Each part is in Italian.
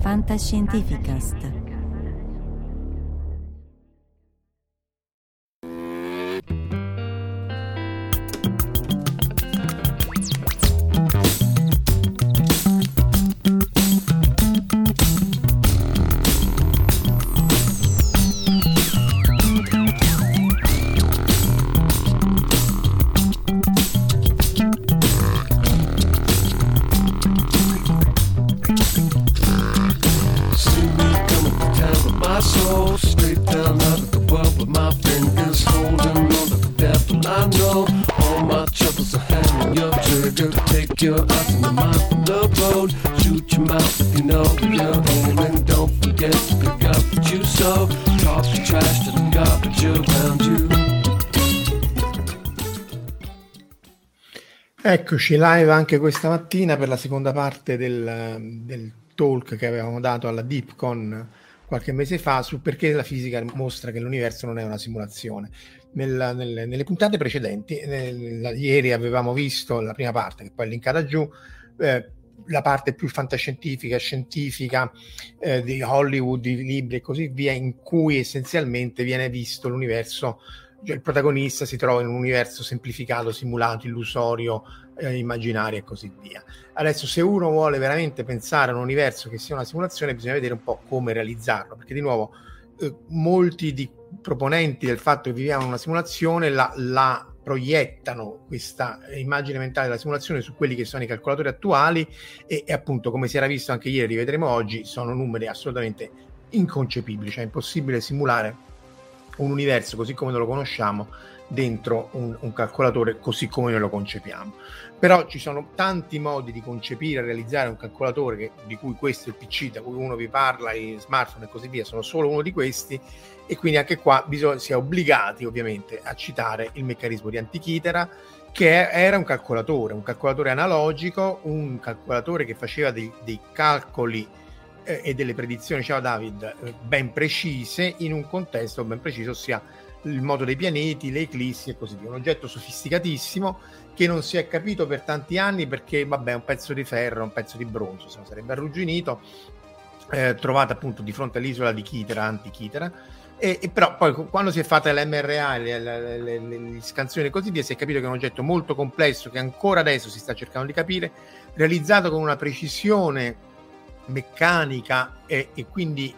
Fantascientificast. Eccoci live anche questa mattina per la seconda parte del, del talk che avevamo dato alla DeepCon qualche mese fa su perché la fisica mostra che l'universo non è una simulazione. Nella- nelle, nelle puntate precedenti, nel- la- ieri avevamo visto la prima parte, che poi è linkata giù, eh, la parte più fantascientifica, scientifica eh, di Hollywood, di libri e così via, in cui essenzialmente viene visto l'universo cioè il protagonista si trova in un universo semplificato, simulato, illusorio, eh, immaginario e così via. Adesso, se uno vuole veramente pensare a un universo che sia una simulazione, bisogna vedere un po' come realizzarlo, perché di nuovo eh, molti di proponenti del fatto che viviamo in una simulazione la, la proiettano questa immagine mentale della simulazione su quelli che sono i calcolatori attuali e, e appunto come si era visto anche ieri, rivedremo oggi, sono numeri assolutamente inconcepibili, cioè è impossibile simulare un universo così come noi lo conosciamo dentro un, un calcolatore così come noi lo concepiamo. Però ci sono tanti modi di concepire e realizzare un calcolatore che- di cui questo è il PC, da cui uno vi parla, i smartphone e così via, sono solo uno di questi e quindi anche qua bisogna, si è obbligati ovviamente a citare il meccanismo di Antichitera che era un calcolatore, un calcolatore analogico, un calcolatore che faceva dei, dei calcoli eh, e delle predizioni, ciao David, eh, ben precise in un contesto ben preciso, ossia il moto dei pianeti, le eclissi e così via. Un oggetto sofisticatissimo che non si è capito per tanti anni perché, vabbè, un pezzo di ferro, un pezzo di bronzo, se no sarebbe arrugginito, eh, trovato appunto di fronte all'isola di Chitera, Antichitera. E, e però poi quando si è fatta l'MRA, le, le, le, le scansioni e così via, si è capito che è un oggetto molto complesso che ancora adesso si sta cercando di capire, realizzato con una precisione meccanica e, e quindi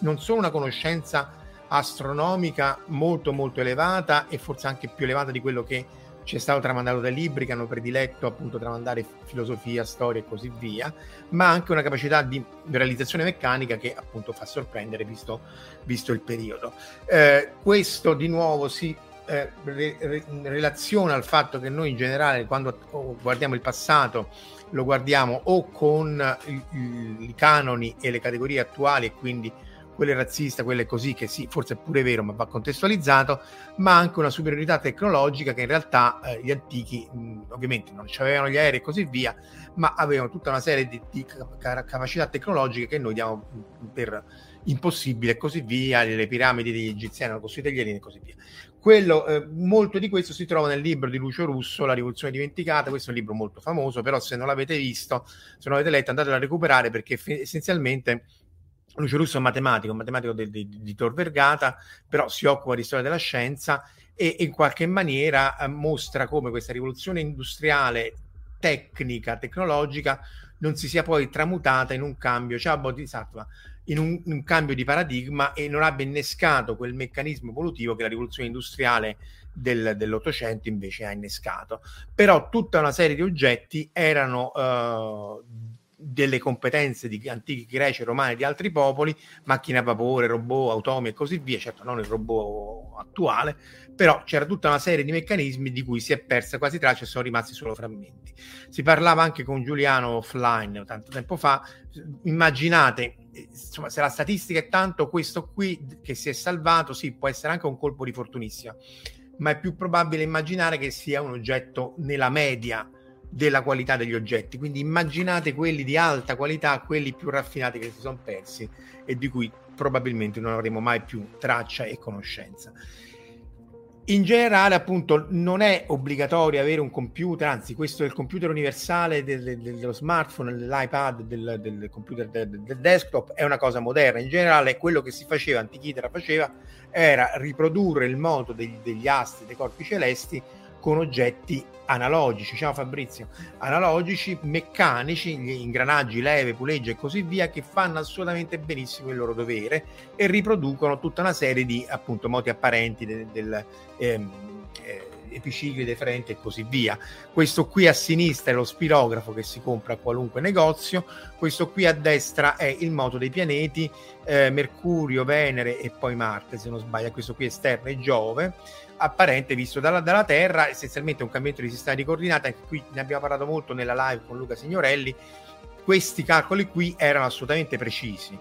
non solo una conoscenza astronomica molto molto elevata e forse anche più elevata di quello che ci è stato tramandato dai libri che hanno prediletto appunto tramandare filosofia, storia e così via, ma anche una capacità di realizzazione meccanica che appunto fa sorprendere visto, visto il periodo. Eh, questo di nuovo si eh, re- re- relaziona al fatto che noi in generale quando oh, guardiamo il passato lo guardiamo o con i, i- canoni e le categorie attuali e quindi quelle razziste, quelle così, che sì, forse è pure vero, ma va contestualizzato, ma anche una superiorità tecnologica che in realtà eh, gli antichi mh, ovviamente non avevano gli aerei e così via, ma avevano tutta una serie di, di ca- capacità tecnologiche che noi diamo per impossibile e così via, le piramidi degli egiziani hanno costruito gli alieni e così via. Quello, eh, molto di questo si trova nel libro di Lucio Russo, La rivoluzione dimenticata, questo è un libro molto famoso, però se non l'avete visto, se non l'avete letto andatelo a recuperare perché fe- essenzialmente Lucio Russo è un matematico, un matematico di, di, di Tor Vergata, però si occupa di storia della scienza e, e in qualche maniera eh, mostra come questa rivoluzione industriale, tecnica, tecnologica non si sia poi tramutata in un cambio, ciao Bodhisattva, in un, un cambio di paradigma e non abbia innescato quel meccanismo evolutivo che la rivoluzione industriale del, dell'Ottocento invece ha innescato. Però tutta una serie di oggetti erano eh, delle competenze di antichi greci, romani e di altri popoli, macchine a vapore, robot, automi e così via, certo non il robot attuale, però c'era tutta una serie di meccanismi di cui si è persa quasi traccia e sono rimasti solo frammenti. Si parlava anche con Giuliano offline tanto tempo fa, immaginate insomma, se la statistica è tanto questo qui che si è salvato, sì, può essere anche un colpo di fortunissima, ma è più probabile immaginare che sia un oggetto nella media della qualità degli oggetti. Quindi immaginate quelli di alta qualità, quelli più raffinati che si sono persi e di cui probabilmente non avremo mai più traccia e conoscenza. In generale, appunto, non è obbligatorio avere un computer, anzi, questo è il computer universale del, del, dello smartphone, dell'iPad, del, del computer del, desktop, è una cosa moderna. In generale, quello che si faceva, Antichitera faceva, era riprodurre il moto degli, degli astri, dei corpi celesti, con oggetti analogici, ciao Fabrizio, analogici, meccanici, gli ingranaggi, leve, pulegge e così via, che fanno assolutamente benissimo il loro dovere e riproducono tutta una serie di appunto moti apparenti del, del ehm, eh, epicicli differenti e così via. Questo qui a sinistra è lo spirografo che si compra a qualunque negozio, questo qui a destra è il moto dei pianeti, eh, Mercurio, Venere e poi Marte, se non sbaglio, questo qui esterno è Giove apparente visto dalla, dalla, Terra, essenzialmente un cambiamento di sistema di coordinate, anche qui ne abbiamo parlato molto nella live con Luca Signorelli, questi calcoli qui erano assolutamente precisi.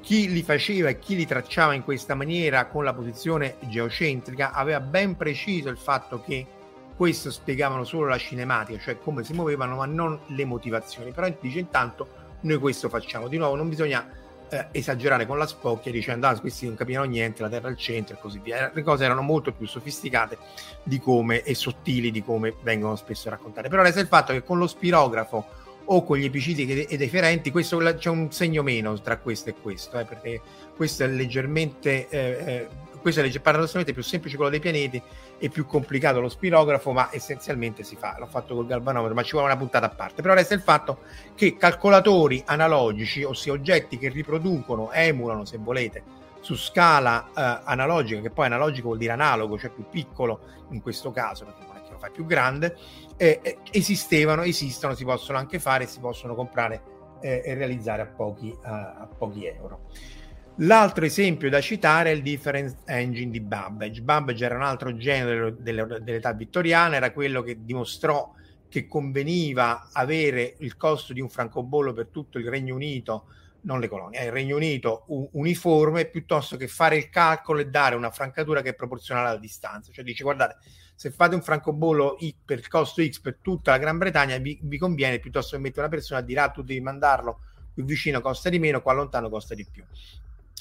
Chi li faceva e chi li tracciava in questa maniera con la posizione geocentrica aveva ben preciso il fatto che questo spiegavano solo la cinematica, cioè come si muovevano, ma non le motivazioni. Però dice intanto noi questo facciamo. Di nuovo, non bisogna eh, esagerare con la spocchia dicendo ah questi non capirono niente, la terra al centro e così via. Le cose erano molto più sofisticate come e sottili di come vengono spesso raccontate. Però resta il fatto che con lo spirografo o con gli epiciti ed efferenti questo, c'è un segno meno tra questo e questo, eh, perché questo è leggermente eh, eh questo è paradossalmente più semplice quello dei pianeti e più complicato lo spirografo, ma essenzialmente si fa. L'ho fatto col galvanometro, ma ci vuole una puntata a parte. Però resta il fatto che calcolatori analogici, ossia oggetti che riproducono, emulano, se volete, su scala eh, analogica, che poi analogico vuol dire analogo, cioè più piccolo in questo caso, perché fai più grande, eh, esistevano, esistono, si possono anche fare, si possono comprare eh, e realizzare a pochi, a pochi euro. L'altro esempio da citare è il difference engine di Babbage. Babbage era un altro genere dell'età vittoriana, era quello che dimostrò che conveniva avere il costo di un francobollo per tutto il Regno Unito, non le colonie, eh, il Regno Unito uniforme, piuttosto che fare il calcolo e dare una francatura che è proporzionale alla distanza. Cioè dice, guardate, se fate un francobollo per costo X per tutta la Gran Bretagna, vi, vi conviene piuttosto che mettere una persona a dire, ah, tu devi mandarlo più vicino costa di meno, qua lontano costa di più.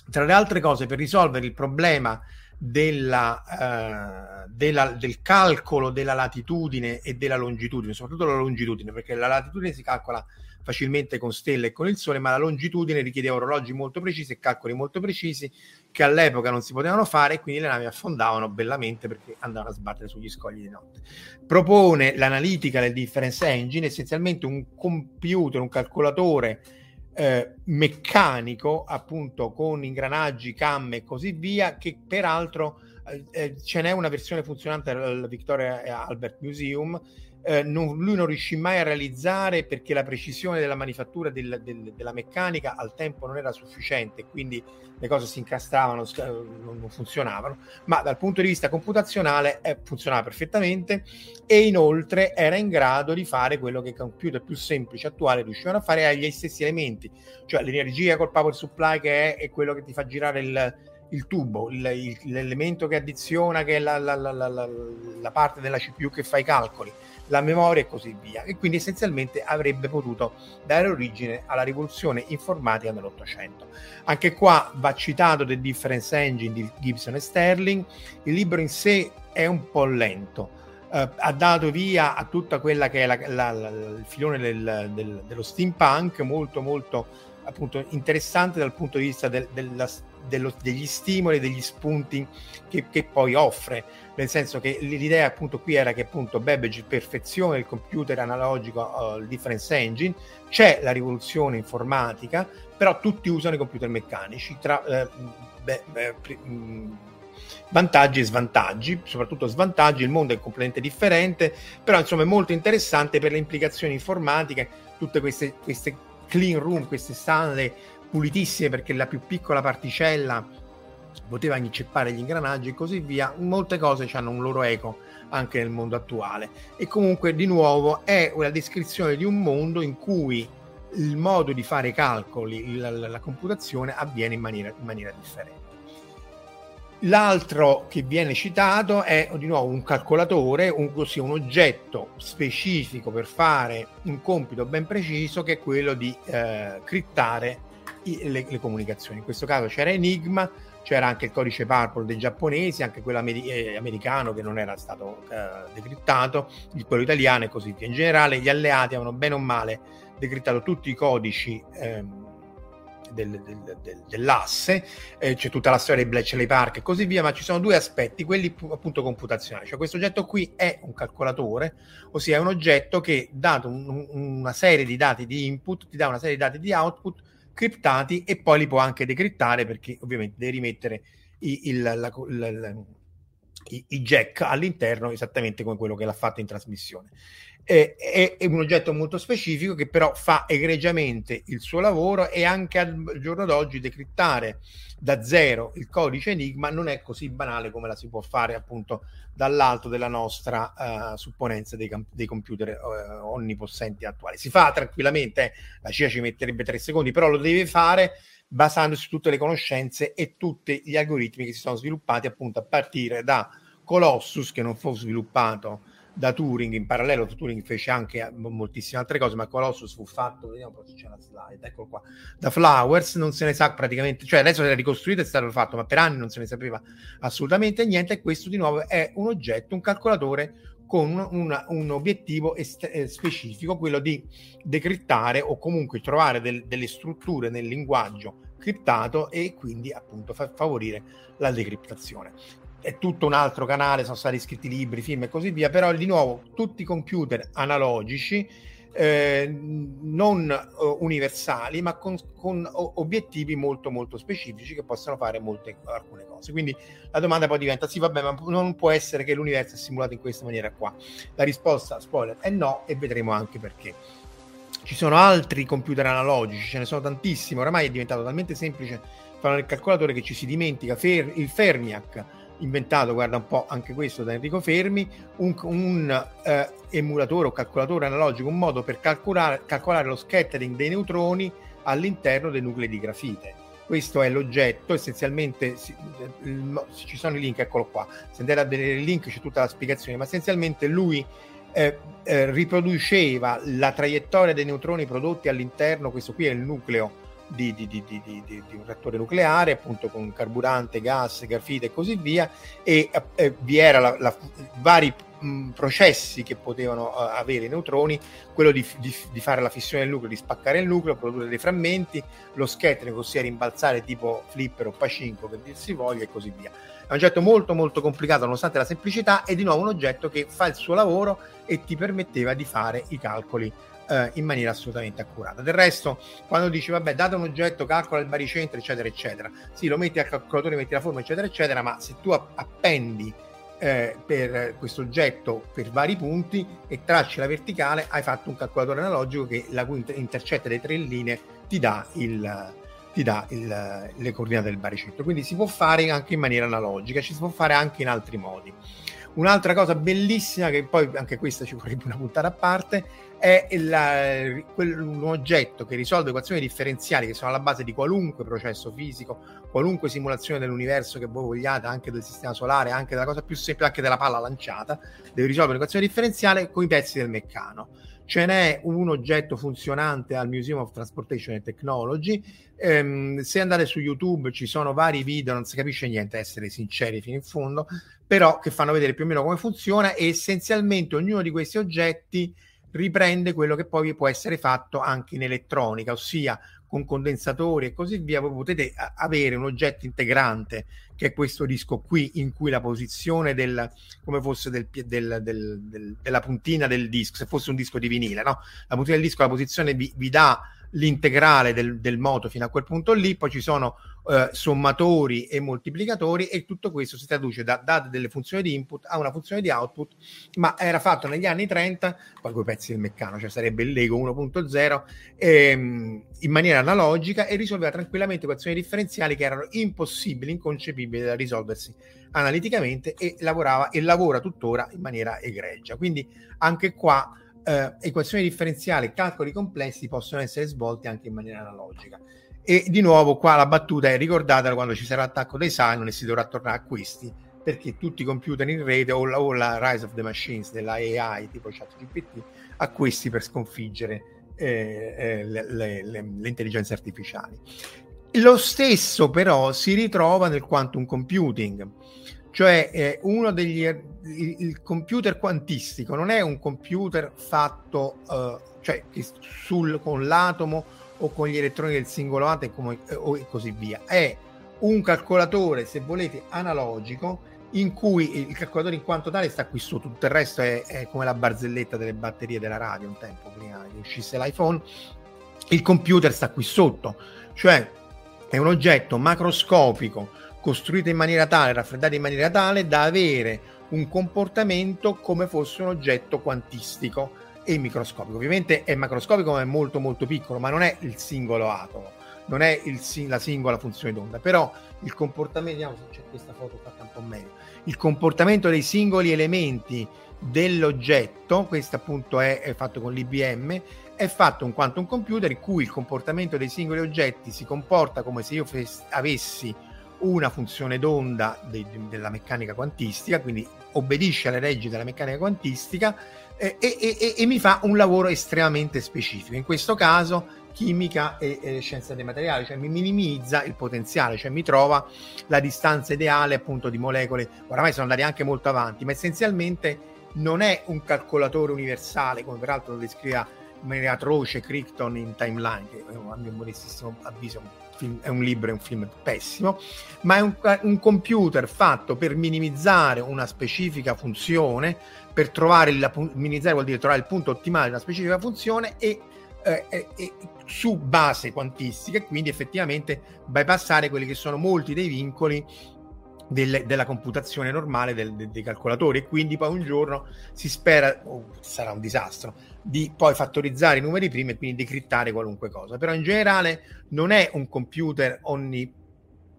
Tra le altre cose, per risolvere il problema della, eh, della, del calcolo della latitudine e della longitudine, soprattutto la longitudine, perché la latitudine si calcola facilmente con stelle e con il sole, ma la longitudine richiedeva orologi molto precisi e calcoli molto precisi che all'epoca non si potevano fare e quindi le navi affondavano bellamente perché andavano a sbattere sugli scogli di notte. Propone l'analitica del difference engine, essenzialmente un computer, un calcolatore eh, meccanico, appunto con ingranaggi, camme e così via, che peraltro eh, eh ce n'è una versione funzionante al Victoria Albert Museum eh, non, lui non riuscì mai a realizzare perché la precisione della manifattura del, del, della meccanica al tempo non era sufficiente, quindi le cose si incastravano, non, non funzionavano, ma dal punto di vista computazionale eh, funzionava perfettamente e inoltre era in grado di fare quello che i computer più semplici attuali riuscivano a fare agli stessi elementi, cioè l'energia col power supply che è, è quello che ti fa girare il, il tubo, il, l'elemento che addiziona, che è la, la, la, la, parte della CPU che fa i calcoli, la memoria e così via. E quindi essenzialmente avrebbe potuto dare origine alla rivoluzione informatica nell'Ottocento. Anche qua va citato The Difference Engine di Gibson e Sterling. Il libro in sé è un po' lento. Uh, ha dato via a tutta quella che è il filone del, del, dello steampunk, molto molto appunto interessante dal punto di vista del, della, dello, degli stimoli, degli spunti che, che, poi offre, nel senso che l'idea appunto qui era che appunto Babbage perfeziona il computer analogico, uh, il difference engine, c'è la rivoluzione informatica, però tutti usano i computer meccanici, tra eh, beh, beh, mh, vantaggi e svantaggi, soprattutto svantaggi, il mondo è completamente differente, però insomma è molto interessante per le implicazioni informatiche, tutte queste, queste clean room, queste stanze pulitissime perché la più piccola particella poteva inceppare gli ingranaggi e così via, molte cose hanno un loro eco anche nel mondo attuale. E comunque, di nuovo, è una descrizione di un mondo in cui il modo di fare calcoli, la, la, la computazione avviene in maniera, in maniera differente. L'altro che viene citato è di nuovo un calcolatore, un, ossia un oggetto specifico per fare un compito ben preciso che è quello di eh, crittare i, le, le, comunicazioni. In questo caso c'era Enigma, c'era anche il codice Purple dei giapponesi, anche quello ameri- eh, americano che non era stato eh, decriptato, quello italiano e così via. In generale gli alleati avevano bene o male decriptato tutti i codici ehm, del, del, del, dell'asse, eh, c'è tutta la storia dei Bletchley Park e così via, ma ci sono due aspetti, quelli appunto computazionali. Cioè questo oggetto qui è un calcolatore, ossia è un oggetto che, dato un, una serie di dati di input, ti dà una serie di dati di output criptati e poi li può anche decriptare perché ovviamente devi rimettere i, il, la, la, la, i, i jack all'interno esattamente come quello che l'ha fatto in trasmissione è, è, un oggetto molto specifico che però fa egregiamente il suo lavoro e anche al giorno d'oggi decriptare da zero il codice Enigma non è così banale come la si può fare appunto dall'alto della nostra uh, supponenza dei, dei computer uh, onnipossenti attuali. Si fa tranquillamente, eh, la CIA ci metterebbe tre secondi, però lo deve fare basandosi su tutte le conoscenze e tutti gli algoritmi che si sono sviluppati appunto a partire da Colossus che non fu sviluppato da Turing, in parallelo Turing fece anche moltissime altre cose, ma Colossus fu fatto, vediamo se c'è la slide, eccolo qua, da Flowers, non se ne sa praticamente, cioè adesso è ricostruito è stato fatto, ma per anni non se ne sapeva assolutamente niente e questo di nuovo è un oggetto, un calcolatore con un, un obiettivo est- eh, specifico, quello di decrittare o comunque trovare del, delle strutture nel linguaggio criptato e quindi appunto fa- favorire la decriptazione è tutto un altro canale, sono stati scritti libri, film e così via, però di nuovo tutti computer analogici, eh, non uh, universali, ma con, con, obiettivi molto molto specifici che possono fare molte, alcune cose. Quindi la domanda poi diventa, sì vabbè, ma non può essere che l'universo è simulato in questa maniera qua. La risposta, spoiler, è no e vedremo anche perché. Ci sono altri computer analogici, ce ne sono tantissimi, oramai è diventato talmente semplice fare il calcolatore che ci si dimentica fer- il Fermiac, inventato, guarda un po' anche questo da Enrico Fermi, un, un eh, emulatore o calcolatore analogico, un modo per calcolare, calcolare lo scattering dei neutroni all'interno dei nuclei di grafite. Questo è l'oggetto, essenzialmente si, il, ci sono i link, eccolo qua, se andate a vedere il link c'è tutta la spiegazione, ma essenzialmente lui eh, eh, riproduceva la traiettoria dei neutroni prodotti all'interno, questo qui è il nucleo di, di, di, di, un reattore nucleare, appunto con carburante, gas, grafite e così via, e eh, vi erano vari processi che potevano uh, avere i neutroni, quello di, fare la fissione del nucleo, di spaccare il nucleo, produrre dei frammenti, lo scattering, ossia rimbalzare tipo flipper o pacinco per dir si voglia e così via. È un oggetto molto molto complicato nonostante la semplicità e di nuovo un oggetto che fa il suo lavoro e ti permetteva di fare i calcoli eh, in maniera assolutamente accurata. Del resto, quando dici, vabbè, date un oggetto, calcola il baricentro, eccetera, eccetera, sì, lo metti al calcolatore, metti la forma, eccetera, eccetera, ma se tu appendi eh, per questo oggetto per vari punti e tracci la verticale, hai fatto un calcolatore analogico che la cui intercetta delle tre linee ti dà il, ti dà il, le coordinate del baricentro. Quindi si può fare anche in maniera analogica, ci si può fare anche in altri modi. Un'altra cosa bellissima, che poi anche questa ci vorrebbe una puntata a parte, è il, quel, un oggetto che risolve equazioni differenziali che sono alla base di qualunque processo fisico, qualunque simulazione dell'universo che voi vogliate, anche del sistema solare, anche della cosa più semplice, anche della palla lanciata, deve risolvere un'equazione differenziale con i pezzi del meccano. Ce n'è un oggetto funzionante al Museum of Transportation and Technology. Ehm, se andate su YouTube ci sono vari video, non si capisce niente, essere sinceri fino in fondo, però che fanno vedere più o meno come funziona e essenzialmente ognuno di questi oggetti riprende quello che poi può essere fatto anche in elettronica, ossia con condensatori e così via, voi potete avere un oggetto integrante che è questo disco qui, in cui la posizione del come fosse del, del, del, della puntina del disco, se fosse un disco di vinile, no? La puntina del disco, la posizione vi, vi dà l'integrale del, del moto fino a quel punto lì, poi ci sono eh, sommatori e moltiplicatori e tutto questo si traduce da date delle funzioni di input a una funzione di output, ma era fatto negli anni 30, poi quei pezzi del meccano, cioè sarebbe il Lego 1.0, ehm, in maniera analogica e risolveva tranquillamente equazioni differenziali che erano impossibili, inconcepibili da risolversi analiticamente e lavorava e lavora tuttora in maniera egregia. Quindi anche qua eh, equazioni differenziali, calcoli complessi possono essere svolti anche in maniera analogica. E di nuovo qua la battuta è ricordatela quando ci sarà l'attacco dei Simon e si dovrà tornare a questi perché tutti i computer in rete o la, o la Rise of the Machines della AI tipo ChatGPT a questi per sconfiggere eh, eh, le, le, le, le, intelligenze artificiali. Lo stesso però si ritrova nel quantum computing, cioè eh, uno degli il, il, computer quantistico non è un computer fatto uh, cioè sul, con l'atomo o con gli elettroni del singolo atomo eh, e così via. È un calcolatore, se volete, analogico in cui il calcolatore in quanto tale sta qui sotto, tutto il resto è, è come la barzelletta delle batterie della radio un tempo prima che uscisse l'iPhone. Il computer sta qui sotto, cioè è un oggetto macroscopico costruito in maniera tale, raffreddato in maniera tale da avere un comportamento come fosse un oggetto quantistico e microscopico. Ovviamente è macroscopico, ma è molto molto piccolo, ma non è il singolo atomo, non è il, la singola funzione d'onda, però il comportamento, vediamo se c'è questa foto fatta un po' meglio, il comportamento dei singoli elementi dell'oggetto, questo appunto è, è fatto con l'IBM, è fatto un quantum computer in cui il comportamento dei singoli oggetti si comporta come se io fes- avessi una funzione d'onda de- de- della meccanica quantistica, quindi obbedisce alle leggi della meccanica quantistica eh, e, e, e, mi fa un lavoro estremamente specifico. In questo caso chimica e, e scienza dei materiali, cioè mi minimizza il potenziale, cioè mi trova la distanza ideale appunto di molecole. Oramai sono andati anche molto avanti, ma essenzialmente non è un calcolatore universale, come peraltro lo descrive in maniera atroce Crichton in Timeline, che a mio modestissimo avviso film, è un libro, è un film pessimo, ma è un, un computer fatto per minimizzare una specifica funzione, per trovare il minimizzare vuol dire trovare il punto ottimale di una specifica funzione e eh, eh, eh, su base quantistica e quindi effettivamente bypassare quelli che sono molti dei vincoli del, della computazione normale del, del, dei calcolatori e quindi poi un giorno si spera, oh, sarà un disastro, di poi fattorizzare i numeri primi e quindi decrittare qualunque cosa. Però in generale non è un computer onnipotente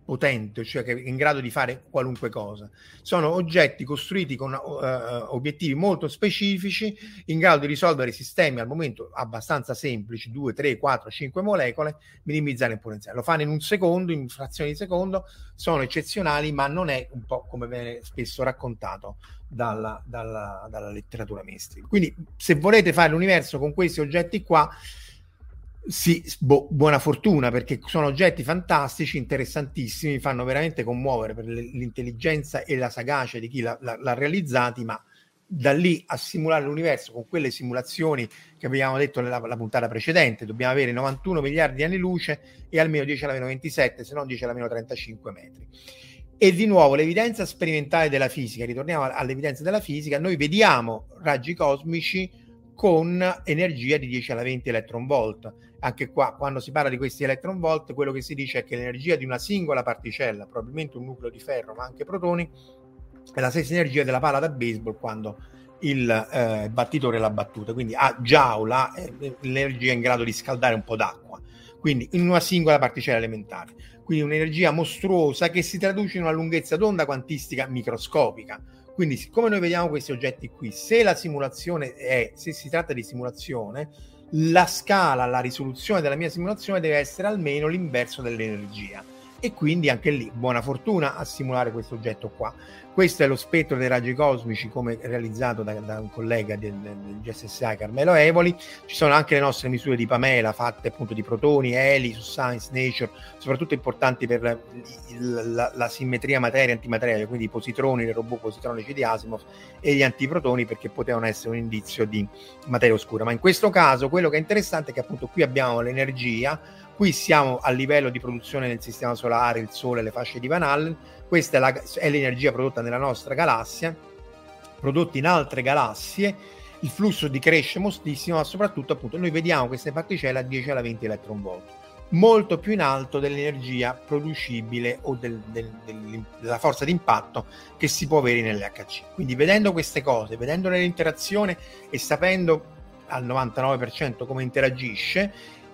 potente, cioè che è in grado di fare qualunque cosa. Sono oggetti costruiti con uh, obiettivi molto specifici, in grado di risolvere sistemi al momento abbastanza semplici, 2, 3, 4, 5 molecole, minimizzare il potenziale. Lo fanno in un secondo, in frazioni di secondo, sono eccezionali, ma non è un po' come viene spesso raccontato dalla, dalla, dalla letteratura mainstream. Quindi se volete fare l'universo con questi oggetti qua, sì, bo- buona fortuna perché sono oggetti fantastici, interessantissimi, fanno veramente commuovere per l'intelligenza e la sagacia di chi l'ha, l'ha, l'ha realizzati, ma da lì a simulare l'universo con quelle simulazioni che abbiamo detto nella puntata precedente, dobbiamo avere 91 miliardi di anni luce e almeno 10 alla meno 27, se non 10 alla meno 35 metri. E di nuovo l'evidenza sperimentale della fisica, ritorniamo all'evidenza della fisica, noi vediamo raggi cosmici con energia di 10 alla 20 electron volt. Anche qua, quando si parla di questi electron volt, quello che si dice è che l'energia di una singola particella, probabilmente un nucleo di ferro, ma anche protoni, è la stessa energia della palla da baseball quando il eh, battitore l'ha battuta. Quindi a giaula eh, l'energia in grado di scaldare un po' d'acqua. Quindi in una singola particella elementare. Quindi un'energia mostruosa che si traduce in una lunghezza d'onda quantistica microscopica quindi, siccome noi vediamo questi oggetti qui, se la simulazione è, se si tratta di simulazione, la scala, la risoluzione della mia simulazione deve essere almeno l'inverso dell'energia. E quindi anche lì, buona fortuna a simulare questo oggetto qua. Questo è lo spettro dei raggi cosmici come realizzato da, da un collega del, del, GSSI Carmelo Evoli. Ci sono anche le nostre misure di Pamela fatte appunto di protoni, eli su Science, Nature, soprattutto importanti per il, la, la, simmetria materia-antimateria, quindi i positroni, le robot positronici di Asimov e gli antiprotoni perché potevano essere un indizio di materia oscura. Ma in questo caso quello che è interessante è che appunto qui abbiamo l'energia Qui siamo a livello di produzione nel sistema solare, il Sole, le fasce di Van Allen. Questa è, la, è l'energia prodotta nella nostra galassia, prodotta in altre galassie. Il flusso decresce moltissimo, ma soprattutto appunto noi vediamo queste particelle a 10 alla 20 electron volt molto più in alto dell'energia producibile o del, del, del, della forza d'impatto che si può avere nell'HC. Quindi vedendo queste cose, vedendo l'interazione e sapendo al 99% come interagisce,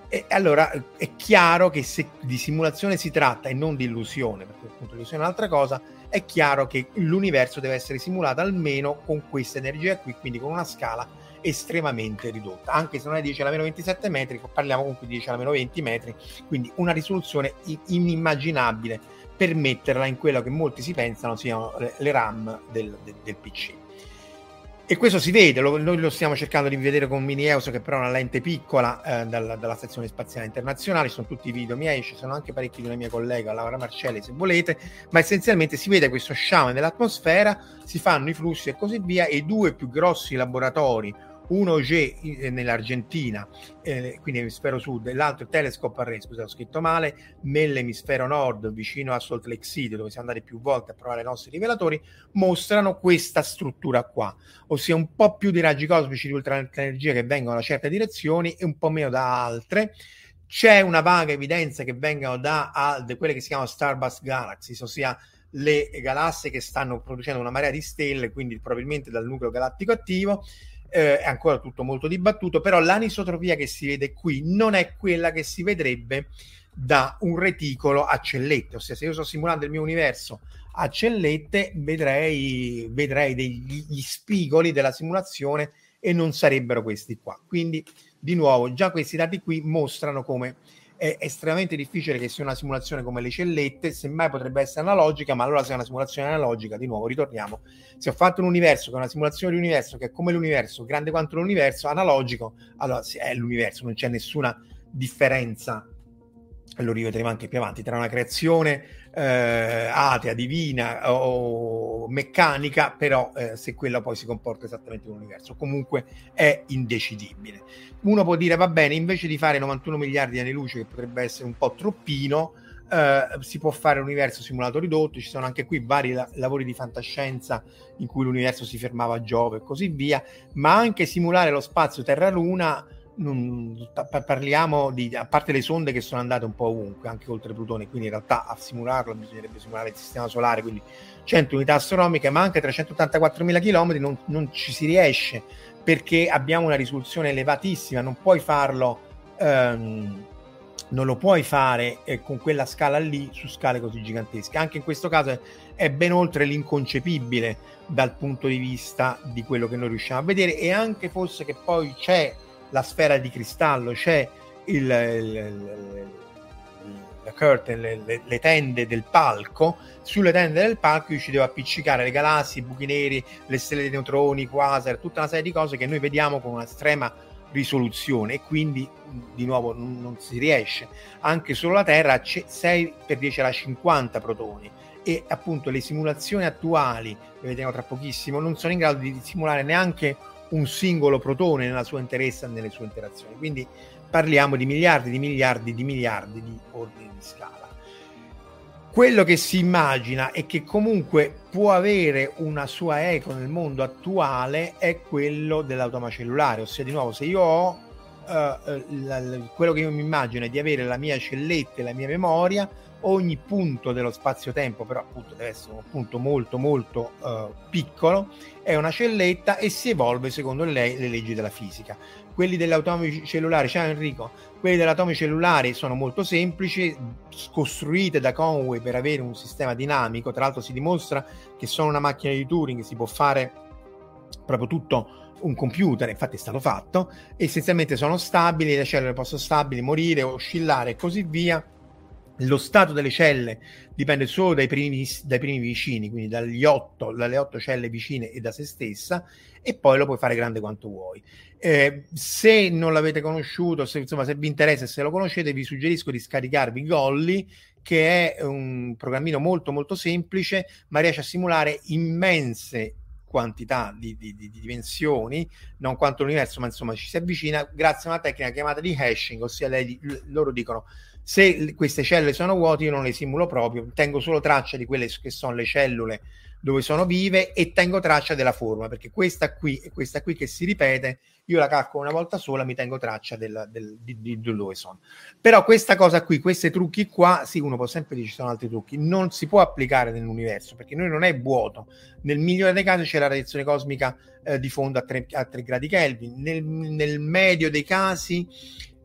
e allora è chiaro che se di simulazione si tratta e non di illusione, perché appunto l'illusione è un'altra cosa, è chiaro che l'universo deve essere simulato almeno con questa energia qui, quindi con una scala estremamente ridotta, anche se non è 10 alla meno 27 metri, parliamo comunque di 10 alla meno 20 metri, quindi una risoluzione inimmaginabile per metterla in quello che molti si pensano siano le, RAM del, del, del PC. E questo si vede, lo, noi lo stiamo cercando di vedere con Mini EOS che però è una lente piccola eh, dalla, dalla, Stazione Spaziale Internazionale, sono tutti i video miei, ci sono anche parecchi di una mia collega Laura Marcelli se volete, ma essenzialmente si vede questo sciame nell'atmosfera, si fanno i flussi e così via e i due più grossi laboratori uno G eh, nell'Argentina, eh, quindi emisfero sud, e l'altro Telescope Array, scusa, ho scritto male, nell'emisfero nord, vicino a Salt Lake City, dove siamo andati più volte a provare i nostri rivelatori, mostrano questa struttura qua, ossia un po' più di raggi cosmici di ultraenergia che vengono da certe direzioni e un po' meno da altre. C'è una vaga evidenza che vengano da, da quelle che si chiamano Starbus Galaxies, ossia le galassie che stanno producendo una marea di stelle, quindi probabilmente dal nucleo galattico attivo, eh, è ancora tutto molto dibattuto, però l'anisotropia che si vede qui non è quella che si vedrebbe da un reticolo a cellette, ossia se io sto simulando il mio universo a cellette vedrei, vedrei degli spigoli della simulazione e non sarebbero questi qua. Quindi di nuovo già questi dati qui mostrano come è estremamente difficile che sia una simulazione come le cellette, semmai potrebbe essere analogica, ma allora se è una simulazione analogica, di nuovo ritorniamo, se ho fatto un universo che è una simulazione di universo che è come l'universo, grande quanto l'universo, analogico, allora è l'universo, non c'è nessuna differenza lo rivedremo anche più avanti, tra una creazione eh, atea, divina o meccanica, però eh, se quella poi si comporta esattamente come l'universo, comunque è indecidibile. Uno può dire, va bene, invece di fare 91 miliardi di anni luce, che potrebbe essere un po' troppino, eh, si può fare un universo simulato ridotto, ci sono anche qui vari la- lavori di fantascienza in cui l'universo si fermava a Giove e così via, ma anche simulare lo spazio Terra-Luna non, parliamo di, a parte le sonde che sono andate un po' ovunque, anche oltre Plutone, quindi in realtà a simularlo bisognerebbe simulare il sistema solare, quindi 100 unità astronomiche, ma anche 384.000 km non, non ci si riesce perché abbiamo una risoluzione elevatissima, non puoi farlo, ehm, non lo puoi fare eh, con quella scala lì su scale così gigantesche. Anche in questo caso è, è ben oltre l'inconcepibile dal punto di vista di quello che noi riusciamo a vedere e anche fosse che poi c'è la sfera di cristallo, c'è il, il, il la curtain, le, le, le, tende del palco, sulle tende del palco io ci devo appiccicare le galassie, i buchi neri, le stelle dei neutroni, i quasar, tutta una serie di cose che noi vediamo con un'estrema risoluzione e quindi di nuovo non, non si riesce. Anche solo la Terra ha 6 per 10 alla 50 protoni e appunto le simulazioni attuali, le vediamo tra pochissimo, non sono in grado di simulare neanche un singolo protone nella sua interezza e nelle sue interazioni. Quindi parliamo di miliardi di miliardi di miliardi di ordini di scala. Quello che si immagina e che comunque può avere una sua eco nel mondo attuale è quello dell'automa cellulare, ossia di nuovo se io ho uh, la, la, quello che io mi immagino è di avere la mia celletta e la mia memoria, ogni punto dello spazio-tempo, però appunto deve essere un punto molto molto uh, piccolo, è una celletta e si evolve secondo le, le leggi della fisica quelli dell'atomi cellulari, ciao Enrico, quelli dell'atomi cellulari sono molto semplici, costruite da Conway per avere un sistema dinamico, tra l'altro si dimostra che sono una macchina di Turing, si può fare proprio tutto un computer, infatti è stato fatto, essenzialmente sono stabili, le cellule possono stabili, morire, oscillare e così via. Lo stato delle celle dipende solo dai primi, dai primi vicini, quindi dagli otto, dalle otto celle vicine e da se stessa, e poi lo puoi fare grande quanto vuoi. Eh, se non l'avete conosciuto, se, insomma, se vi interessa e se lo conoscete, vi suggerisco di scaricarvi Golly, che è un programmino molto molto semplice, ma riesce a simulare immense quantità di, di, di, dimensioni, non quanto l'universo, ma insomma ci si avvicina grazie a una tecnica chiamata di hashing, ossia lei, loro dicono se queste cellule sono vuote io non le simulo proprio, tengo solo traccia di quelle che sono le cellule dove sono vive e tengo traccia della forma, perché questa qui e questa qui che si ripete, io la calcolo una volta sola, mi tengo traccia del, del, di, di, dove sono. Però questa cosa qui, questi trucchi qua, sì, uno può sempre dire ci sono altri trucchi, non si può applicare nell'universo, perché noi non è vuoto. Nel migliore dei casi c'è la radiazione cosmica eh, di fondo a 3, a 3 gradi Kelvin, nel, nel medio dei casi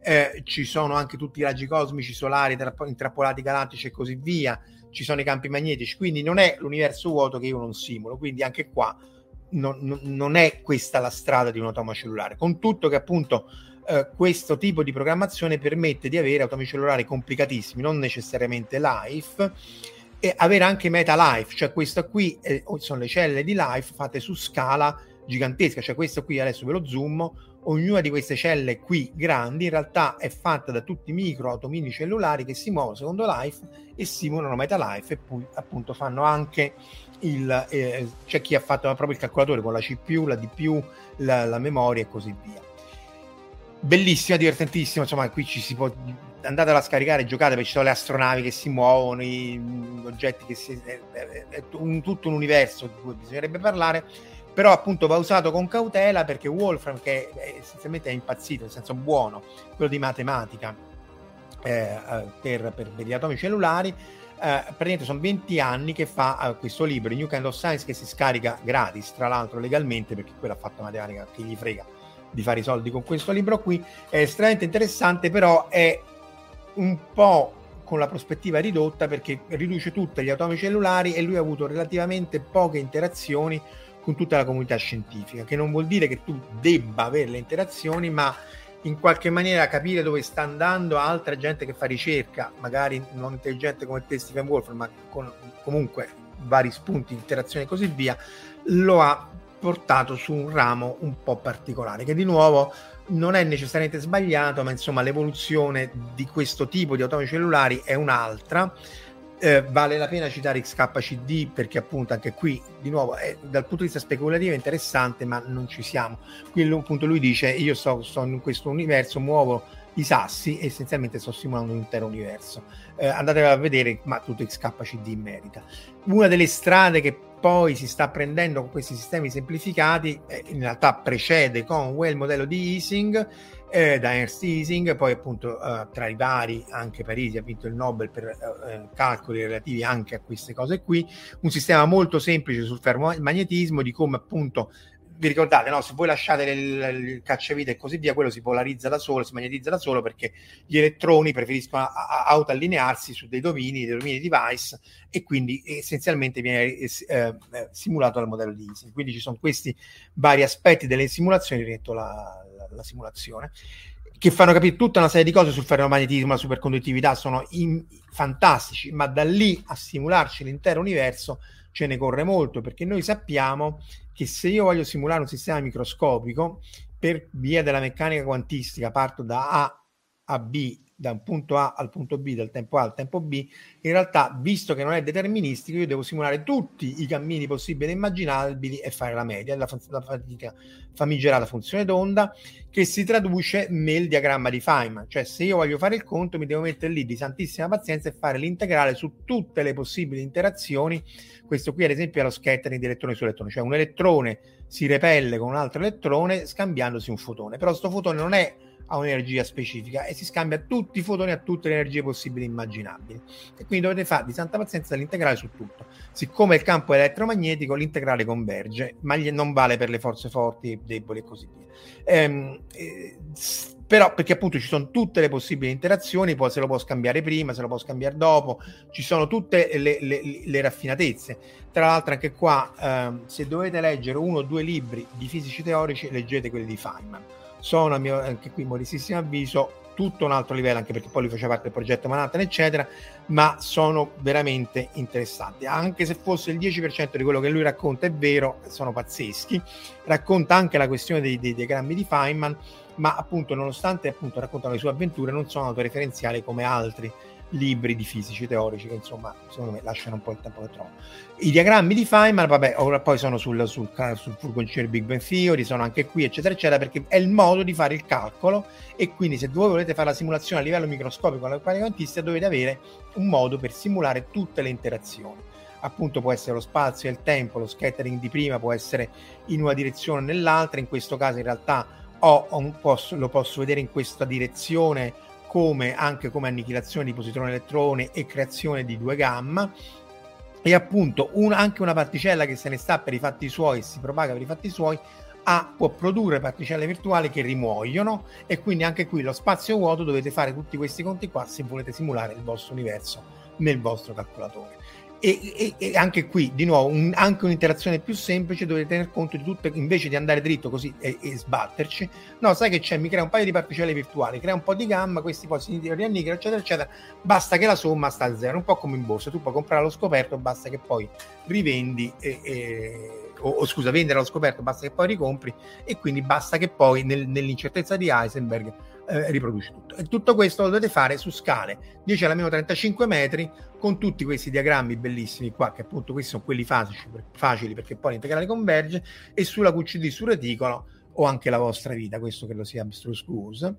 eh, ci sono anche tutti i raggi cosmici solari, intrappolati galattici e così via ci sono i campi magnetici, quindi non è l'universo vuoto che io non simulo, quindi anche qua non, non è questa la strada di un automa cellulare, con tutto che appunto eh, questo tipo di programmazione permette di avere automi cellulari complicatissimi, non necessariamente live, e avere anche meta life, cioè questo qui eh, sono le cellule di life fatte su scala gigantesca, cioè questo qui adesso ve lo zoom, ognuna di queste celle qui grandi in realtà è fatta da tutti i micro atomini cellulari che si muovono secondo Life e simulano MetaLife e poi appunto fanno anche il... Eh, c'è chi ha fatto proprio il calcolatore con la CPU, la DPU, la, la memoria e così via. Bellissima, divertentissima, insomma qui ci si può andatela a scaricare, giocate perché ci sono le astronavi che si muovono, i oggetti che si... è, è, è un, tutto un universo di cui bisognerebbe parlare però appunto va usato con cautela perché Wolfram che è, essenzialmente è impazzito, nel senso buono, quello di matematica eh, eh per, per, per, gli atomi cellulari, eh, praticamente sono 20 anni che fa eh, questo libro, New Kind of Science, che si scarica gratis, tra l'altro legalmente, perché quello ha fatto matematica, che gli frega di fare i soldi con questo libro qui, è estremamente interessante, però è un po' con la prospettiva ridotta perché riduce tutti gli atomi cellulari e lui ha avuto relativamente poche interazioni con tutta la comunità scientifica, che non vuol dire che tu debba avere le interazioni, ma in qualche maniera capire dove sta andando altra gente che fa ricerca, magari non intelligente come te Stephen Wolf, ma con comunque vari spunti, interazioni e così via, lo ha portato su un ramo un po' particolare, che di nuovo non è necessariamente sbagliato, ma insomma l'evoluzione di questo tipo di atomi cellulari è un'altra eh, vale la pena citare XKCD perché appunto anche qui di nuovo è, dal punto di vista speculativo è interessante ma non ci siamo. Qui appunto lui dice io sto, sto in questo universo muovo i sassi e essenzialmente sto simulando un intero universo. Eh, andate a vedere ma tutto XKCD merita. Una delle strade che poi si sta prendendo con questi sistemi semplificati eh, in realtà precede Conway il modello di Easing eh, da Ernst Ising, poi appunto eh, tra i vari anche Parisi ha vinto il Nobel per eh, eh, calcoli relativi anche a queste cose qui, un sistema molto semplice sul fermomagnetismo di come appunto vi ricordate, no? se voi lasciate il, il cacciavite e così via, quello si polarizza da solo, si magnetizza da solo perché gli elettroni preferiscono autoallinearsi su dei domini, dei domini device e quindi essenzialmente viene eh, eh, simulato dal modello di Ising. Quindi ci sono questi vari aspetti delle simulazioni, rimetto la, la simulazione, che fanno capire tutta una serie di cose sul ferromagnetismo, la superconduttività, sono in, fantastici, ma da lì a simularci l'intero universo ce ne corre molto, perché noi sappiamo che se io voglio simulare un sistema microscopico, per via della meccanica quantistica, parto da A a B da un punto A al punto B, dal tempo A al tempo B, in realtà, visto che non è deterministico, io devo simulare tutti i cammini possibili e immaginabili e fare la media, la, la fatica famigerata funzione d'onda, che si traduce nel diagramma di Feynman. Cioè, se io voglio fare il conto, mi devo mettere lì di santissima pazienza e fare l'integrale su tutte le possibili interazioni. Questo qui, ad esempio, è lo scattering di elettroni su elettroni, cioè un elettrone si repelle con un altro elettrone scambiandosi un fotone. Però questo fotone non è a un'energia specifica e si scambia tutti i fotoni a tutte le energie possibili e immaginabili. E quindi dovete fare di santa pazienza l'integrale su tutto. Siccome il campo è elettromagnetico, l'integrale converge, ma non vale per le forze forti, deboli e così via. Ehm, eh, però perché appunto ci sono tutte le possibili interazioni, poi se lo può scambiare prima, se lo può scambiare dopo, ci sono tutte le, le, le raffinatezze. Tra l'altro anche qua, ehm, se dovete leggere uno o due libri di fisici teorici, leggete quelli di Feynman sono a mio anche qui modestissimo avviso tutto un altro livello anche perché poi lui faceva parte del progetto Manhattan eccetera ma sono veramente interessanti. Anche se fosse il 10% di quello che lui racconta è vero sono pazzeschi. Racconta anche la questione dei, dei diagrammi di Feynman ma appunto nonostante appunto raccontano le sue avventure non sono autoreferenziali come altri libri di fisici teorici che insomma secondo me lasciano un po' il tempo che trovano. I diagrammi di Feynman, vabbè, ora poi sono sul, sul, sul furgoncino Big Bang Theory, sono anche qui, eccetera, eccetera, perché è il modo di fare il calcolo e quindi se voi volete fare la simulazione a livello microscopico con la quantistica dovete avere un modo per simulare tutte le interazioni. Appunto può essere lo spazio e il tempo, lo scattering di prima può essere in una direzione o nell'altra, in questo caso in realtà ho, un, posso, lo posso vedere in questa direzione come anche come annichilazione di positrone-elettrone e creazione di due gamma. E appunto un, anche una particella che se ne sta per i fatti suoi e si propaga per i fatti suoi ha, può produrre particelle virtuali che rimuoiono. E quindi anche qui lo spazio vuoto dovete fare tutti questi conti qua se volete simulare il vostro universo nel vostro calcolatore e, e, e, anche qui di nuovo un, anche un'interazione più semplice dovete tener conto di tutto invece di andare dritto così e, e, sbatterci no sai che c'è mi crea un paio di particelle virtuali crea un po' di gamma questi poi si riannichilano eccetera eccetera basta che la somma sta a zero un po' come in borsa tu puoi comprare lo scoperto basta che poi rivendi o, o, scusa, vendere allo scoperto, basta che poi ricompri e quindi basta che poi nel, nell'incertezza di Heisenberg eh, riproduci tutto. E tutto questo lo dovete fare su scale 10 alla meno 35 metri con tutti questi diagrammi bellissimi qua, che appunto questi sono quelli facili, facili perché poi l'integrale converge, e sulla QCD sul reticolo o anche la vostra vita, questo credo sia abstruse goose.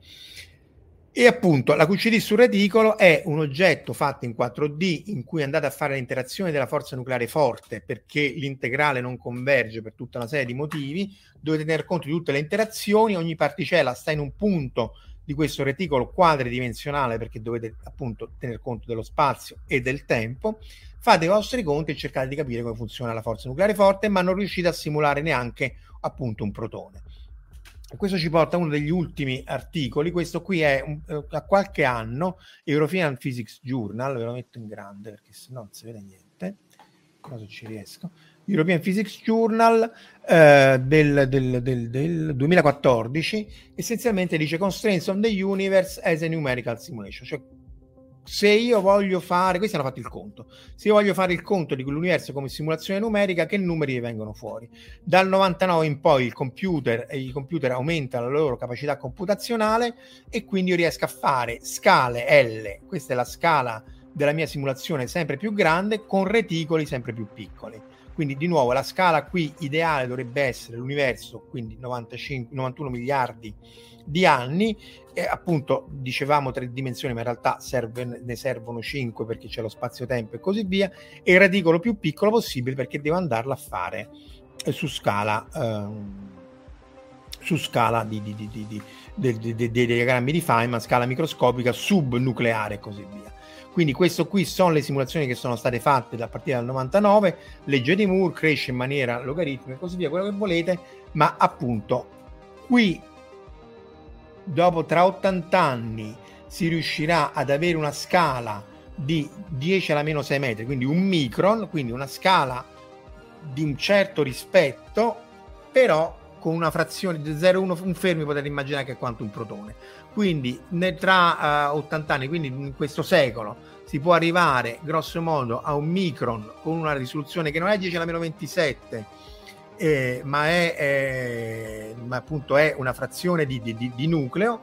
E appunto la QCD sul reticolo è un oggetto fatto in 4D in cui andate a fare l'interazione della forza nucleare forte perché l'integrale non converge per tutta una serie di motivi, dovete tener conto di tutte le interazioni, ogni particella sta in un punto di questo reticolo quadridimensionale perché dovete appunto tener conto dello spazio e del tempo, fate i vostri conti e cercate di capire come funziona la forza nucleare forte, ma non riuscite a simulare neanche appunto un protone questo ci porta a uno degli ultimi articoli. Questo qui è un, uh, a qualche anno, European Physics Journal, ve lo metto in grande perché se no non si vede niente. Cosa ci riesco? European Physics Journal uh, del, del, del, del, 2014 essenzialmente dice Constraints on the Universe as a Numerical Simulation, cioè se io voglio fare, questi hanno fatto il conto, se io voglio fare il conto di quell'universo come simulazione numerica, che numeri vengono fuori? Dal 99 in poi il computer e i computer aumentano la loro capacità computazionale e quindi io riesco a fare scale L, questa è la scala della mia simulazione sempre più grande, con reticoli sempre più piccoli. Quindi di nuovo la scala qui ideale dovrebbe essere l'universo, quindi 95, 91 miliardi di anni. E appunto dicevamo tre dimensioni ma in realtà serve, ne servono cinque perché c'è lo spazio-tempo e così via. E il radicolo più piccolo possibile perché devo andarlo a fare su scala ehm, su scala di, di, di, dei diagrammi di Feynman scala microscopica subnucleare e così via. Quindi questo qui sono le simulazioni che sono state fatte da partire dal 99 legge di Moore cresce in maniera logaritmica e così via quello che volete ma appunto qui dopo tra 80 anni si riuscirà ad avere una scala di 10 alla meno 6 metri, quindi un micron, quindi una scala di un certo rispetto, però con una frazione di 0,1 un fermi potete immaginare che è quanto un protone. Quindi tra uh, 80 anni, quindi in questo secolo, si può arrivare grosso modo a un micron con una risoluzione che non è 10 alla meno 27 eh, ma, è, eh, ma appunto è una frazione di, di, di nucleo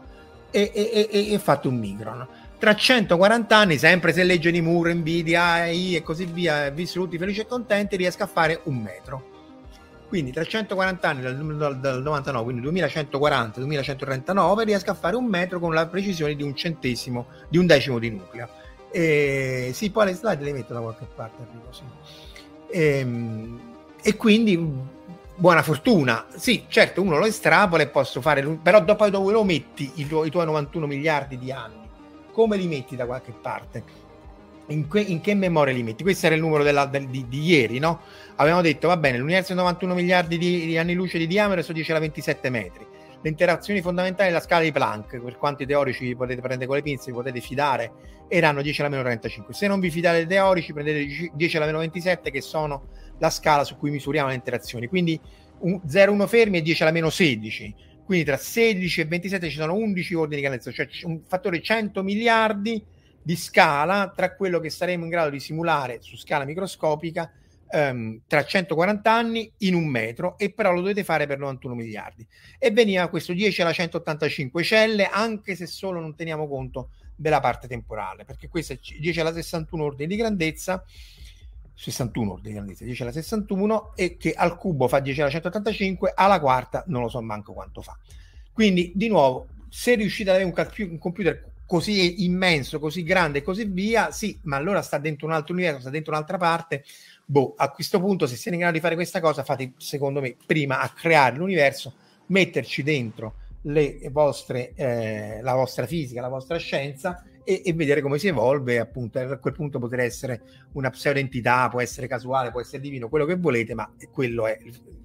e, e, e, e fatto un micron. Tra 140 anni, sempre se legge di Moore, Nvidia, AI e così via, vissuti felici e contenti, riesco a fare un metro. Quindi tra 140 anni dal, dal, dal 99, quindi 2140-2139, riesco a fare un metro con la precisione di un centesimo, di un decimo di nucleo. E, sì, poi le slide le metto da qualche parte, arrivo, sì. e, ehm, e quindi buona fortuna. Sì, certo, uno lo estrapola e posso fare, però dopo dove lo metti i, tuoi, i tuoi 91 miliardi di anni? Come li metti da qualche parte? In, que, in che memoria li metti? Questo era il numero della, del, di, di, ieri, no? Avevamo detto, va bene, l'universo è 91 miliardi di, di anni luce di diametro, sono 10 alla 27 metri. Le interazioni fondamentali della scala di Planck, per quanti teorici potete prendere con le pinze, vi potete fidare, erano 10 alla meno 35. Se non vi fidate dei teorici, prendete 10 alla meno 27, che sono la scala su cui misuriamo le interazioni. Quindi 0,1 fermi e 10 alla meno 16. Quindi tra 16 e 27 ci sono 11 ordini di grandezza, cioè un fattore 100 miliardi di scala tra quello che saremo in grado di simulare su scala microscopica um, tra 140 anni in un metro e però lo dovete fare per 91 miliardi. E veniva questo 10 alla 185 celle anche se solo non teniamo conto della parte temporale, perché questo è 10 alla 61 ordini di grandezza 61 ordini di grandezza, 10 alla 61 e che al cubo fa 10 alla 185, alla quarta non lo so manco quanto fa. Quindi di nuovo, se riuscite ad avere un computer così immenso, così grande e così via, sì, ma allora sta dentro un altro universo, sta dentro un'altra parte. Boh, a questo punto, se siete in grado di fare questa cosa, fate secondo me prima a creare l'universo, metterci dentro le vostre, eh, la vostra fisica, la vostra scienza e, e, vedere come si evolve. Appunto, a quel punto potrà essere una pseudo-entità, può essere casuale, può essere divino, quello che volete, ma quello è.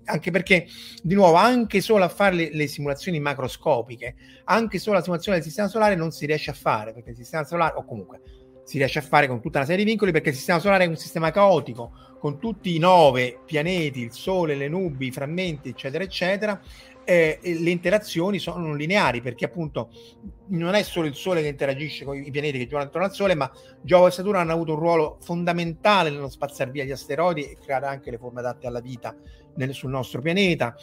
Anche perché, di nuovo, anche solo a fare le, le simulazioni macroscopiche, anche solo la simulazione del sistema solare non si riesce a fare, perché il sistema solare, o comunque si riesce a fare con tutta una serie di vincoli, perché il sistema solare è un sistema caotico, con tutti i nove pianeti, il Sole, le nubi, i frammenti, eccetera, eccetera, eh, le interazioni sono non lineari perché appunto non è solo il Sole che interagisce con i pianeti che girano attorno al Sole, ma Giove e Saturno hanno avuto un ruolo fondamentale nello spazzare via gli asteroidi e creare anche le forme adatte alla vita nel, sul nostro pianeta.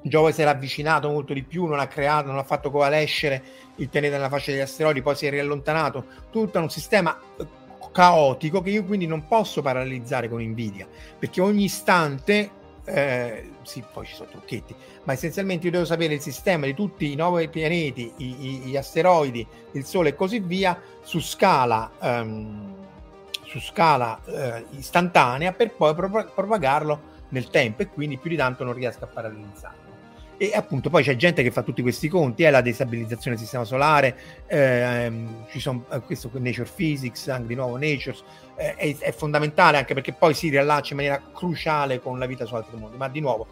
Giove si era avvicinato molto di più, non ha creato, non ha fatto coalescere il pianeta nella fascia degli asteroidi, poi si è riallontanato. Tutto un sistema eh, caotico che io quindi non posso parallelizzare con Nvidia, perché ogni istante eh, sì, poi ci sono trucchetti, ma essenzialmente io devo sapere il sistema di tutti i nove pianeti, i, i, gli asteroidi, il Sole e così via, su scala, um, su scala uh, istantanea per poi pro- propagarlo nel tempo e quindi più di tanto non riesco a parallelizzarlo. E appunto poi c'è gente che fa tutti questi conti, è eh, la destabilizzazione del sistema solare, ehm, ci sono eh, questo Nature Physics, anche di nuovo Nature, eh, è, è, fondamentale anche perché poi si riallaccia in maniera cruciale con la vita su altri mondi, ma di nuovo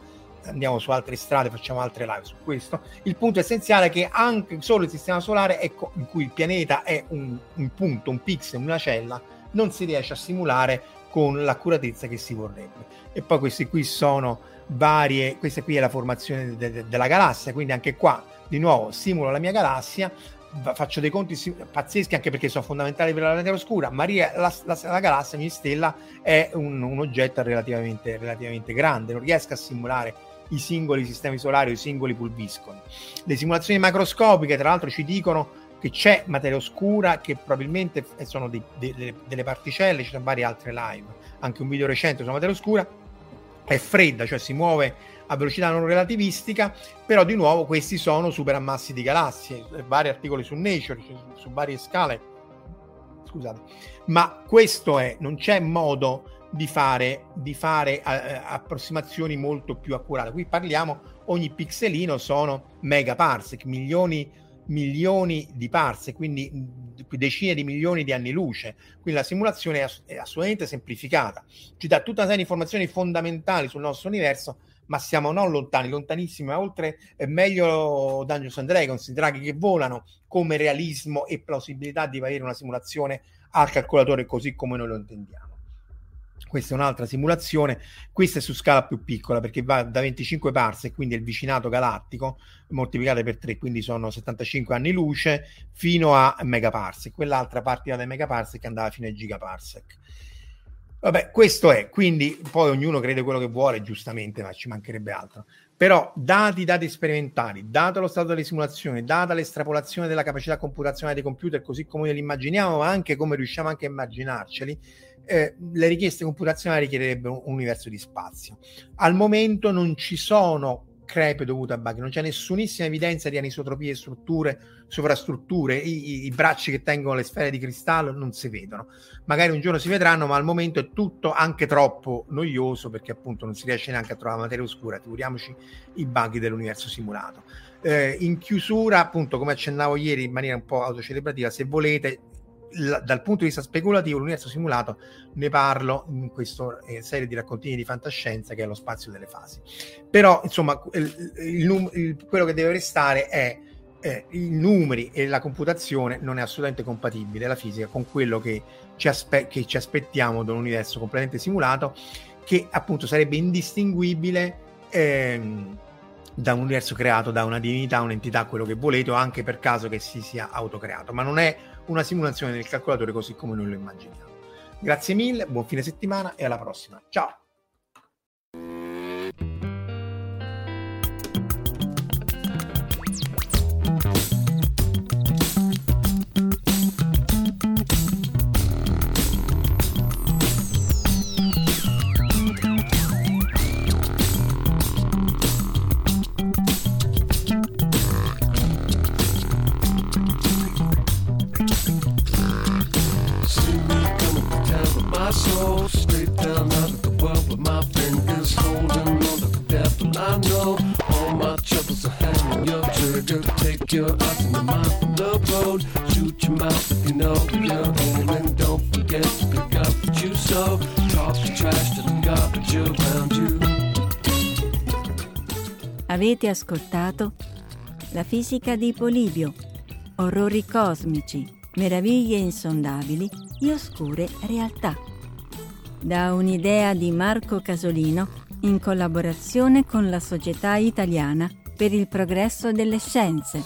andiamo su altre strade, facciamo altre live su questo. Il punto essenziale è che anche solo il sistema solare, ecco, in cui il pianeta è un, un punto, un pixel, una cella, non si riesce a simulare con l'accuratezza che si vorrebbe. E poi questi qui sono varie, questa qui è la formazione de- de- della galassia, quindi anche qua di nuovo simulo la mia galassia, faccio dei conti pazzeschi anche perché sono fondamentali per la materia oscura. Maria, la, la, la galassia, ogni stella, è un, un oggetto relativamente, relativamente, grande, non riesco a simulare i singoli sistemi solari o i singoli pulviscoli. Le simulazioni macroscopiche, tra l'altro, ci dicono che c'è materia oscura, che probabilmente sono dei, delle, delle particelle, ci sono varie altre live, anche un video recente sulla materia oscura, è fredda, cioè si muove a velocità non relativistica, però di nuovo questi sono superammassi di galassie, vari articoli su Nature, su, su varie scale, scusate, ma questo è, non c'è modo di fare, di fare eh, approssimazioni molto più accurate. Qui parliamo, ogni pixelino sono megaparsec, milioni milioni di parse, quindi decine di milioni di anni luce. Quindi la simulazione è, è assolutamente semplificata. Ci dà tutta una serie di informazioni fondamentali sul nostro universo, ma siamo non lontani, lontanissimi, ma oltre è meglio Dungeons and Dragons, i draghi che volano come realismo e plausibilità di avere una simulazione al calcolatore così come noi lo intendiamo. Questa è un'altra simulazione, questa è su scala più piccola perché va da 25 parse, quindi il vicinato galattico, moltiplicate per 3, quindi sono 75 anni luce, fino a megaparsec. Quell'altra partiva dai megaparsec che andava fino ai gigaparsec. Vabbè, questo è, quindi poi ognuno crede quello che vuole, giustamente, ma ci mancherebbe altro. Però, dati i dati sperimentali, dato lo stato delle simulazioni, data l'estrapolazione della capacità computazionale dei computer, così come li immaginiamo, ma anche come riusciamo anche a immaginarceli, eh, le richieste computazionali richiederebbero un universo di spazio. Al momento non ci sono crepe dovute a bug, non c'è nessunissima evidenza di anisotropie strutture, sovrastrutture, I, i, i, bracci che tengono le sfere di cristallo non si vedono. Magari un giorno si vedranno, ma al momento è tutto anche troppo noioso perché appunto non si riesce neanche a trovare materia oscura, figuriamoci i bug dell'universo simulato. Eh, in chiusura, appunto, come accennavo ieri in maniera un po' autocelebrativa, se volete la, dal punto di vista speculativo, l'universo simulato ne parlo in questa eh, serie di raccontini di fantascienza che è lo spazio delle fasi. Però, insomma, il, il, il, quello che deve restare è eh, i numeri e la computazione non è assolutamente compatibile la fisica con quello che ci, aspe- che ci aspettiamo da un universo completamente simulato, che appunto sarebbe indistinguibile. Ehm, da un universo creato da una divinità, un'entità, quello che volete, o anche per caso che si sia autocreato, ma non è una simulazione del calcolatore così come noi lo immaginiamo. Grazie mille, buon fine settimana e alla prossima. Ciao! Your eyes in the mind from the road. Shoot your mouth you know you're aiming. Don't forget to pick up what you sow. Toss the trash to the garbage around you. Avete ascoltato La fisica di Polibio, orrori cosmici, meraviglie insondabili e oscure realtà. Da un'idea di Marco Casolino in collaborazione con la Società Italiana per il progresso delle scienze.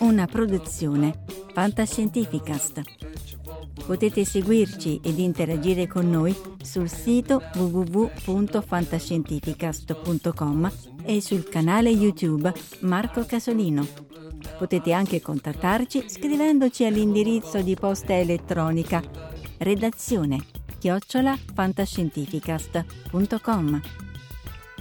Una produzione Fantascientificast. Potete seguirci ed interagire con noi sul sito www.fantascientificast.com e sul canale YouTube Marco Casolino. Potete anche contattarci scrivendoci all'indirizzo di posta elettronica redazione chiocciola fantascientificast.com.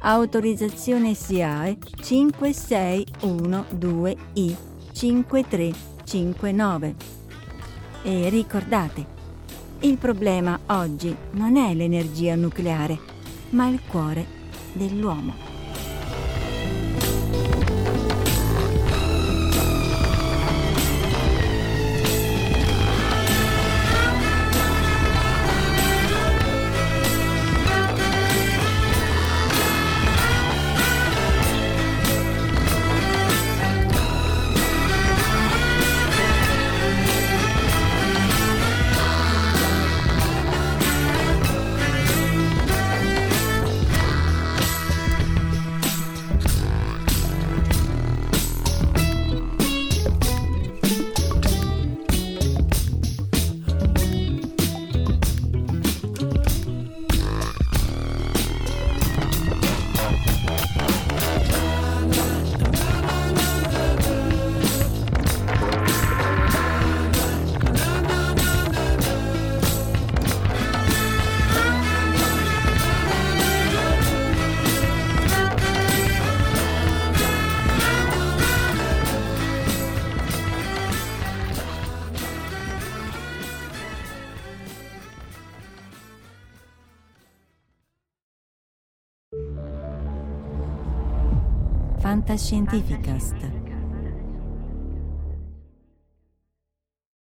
Autorizzazione SIAE 5612I 5359. E ricordate, il problema oggi non è l'energia nucleare, ma il cuore dell'uomo. Fantascientificast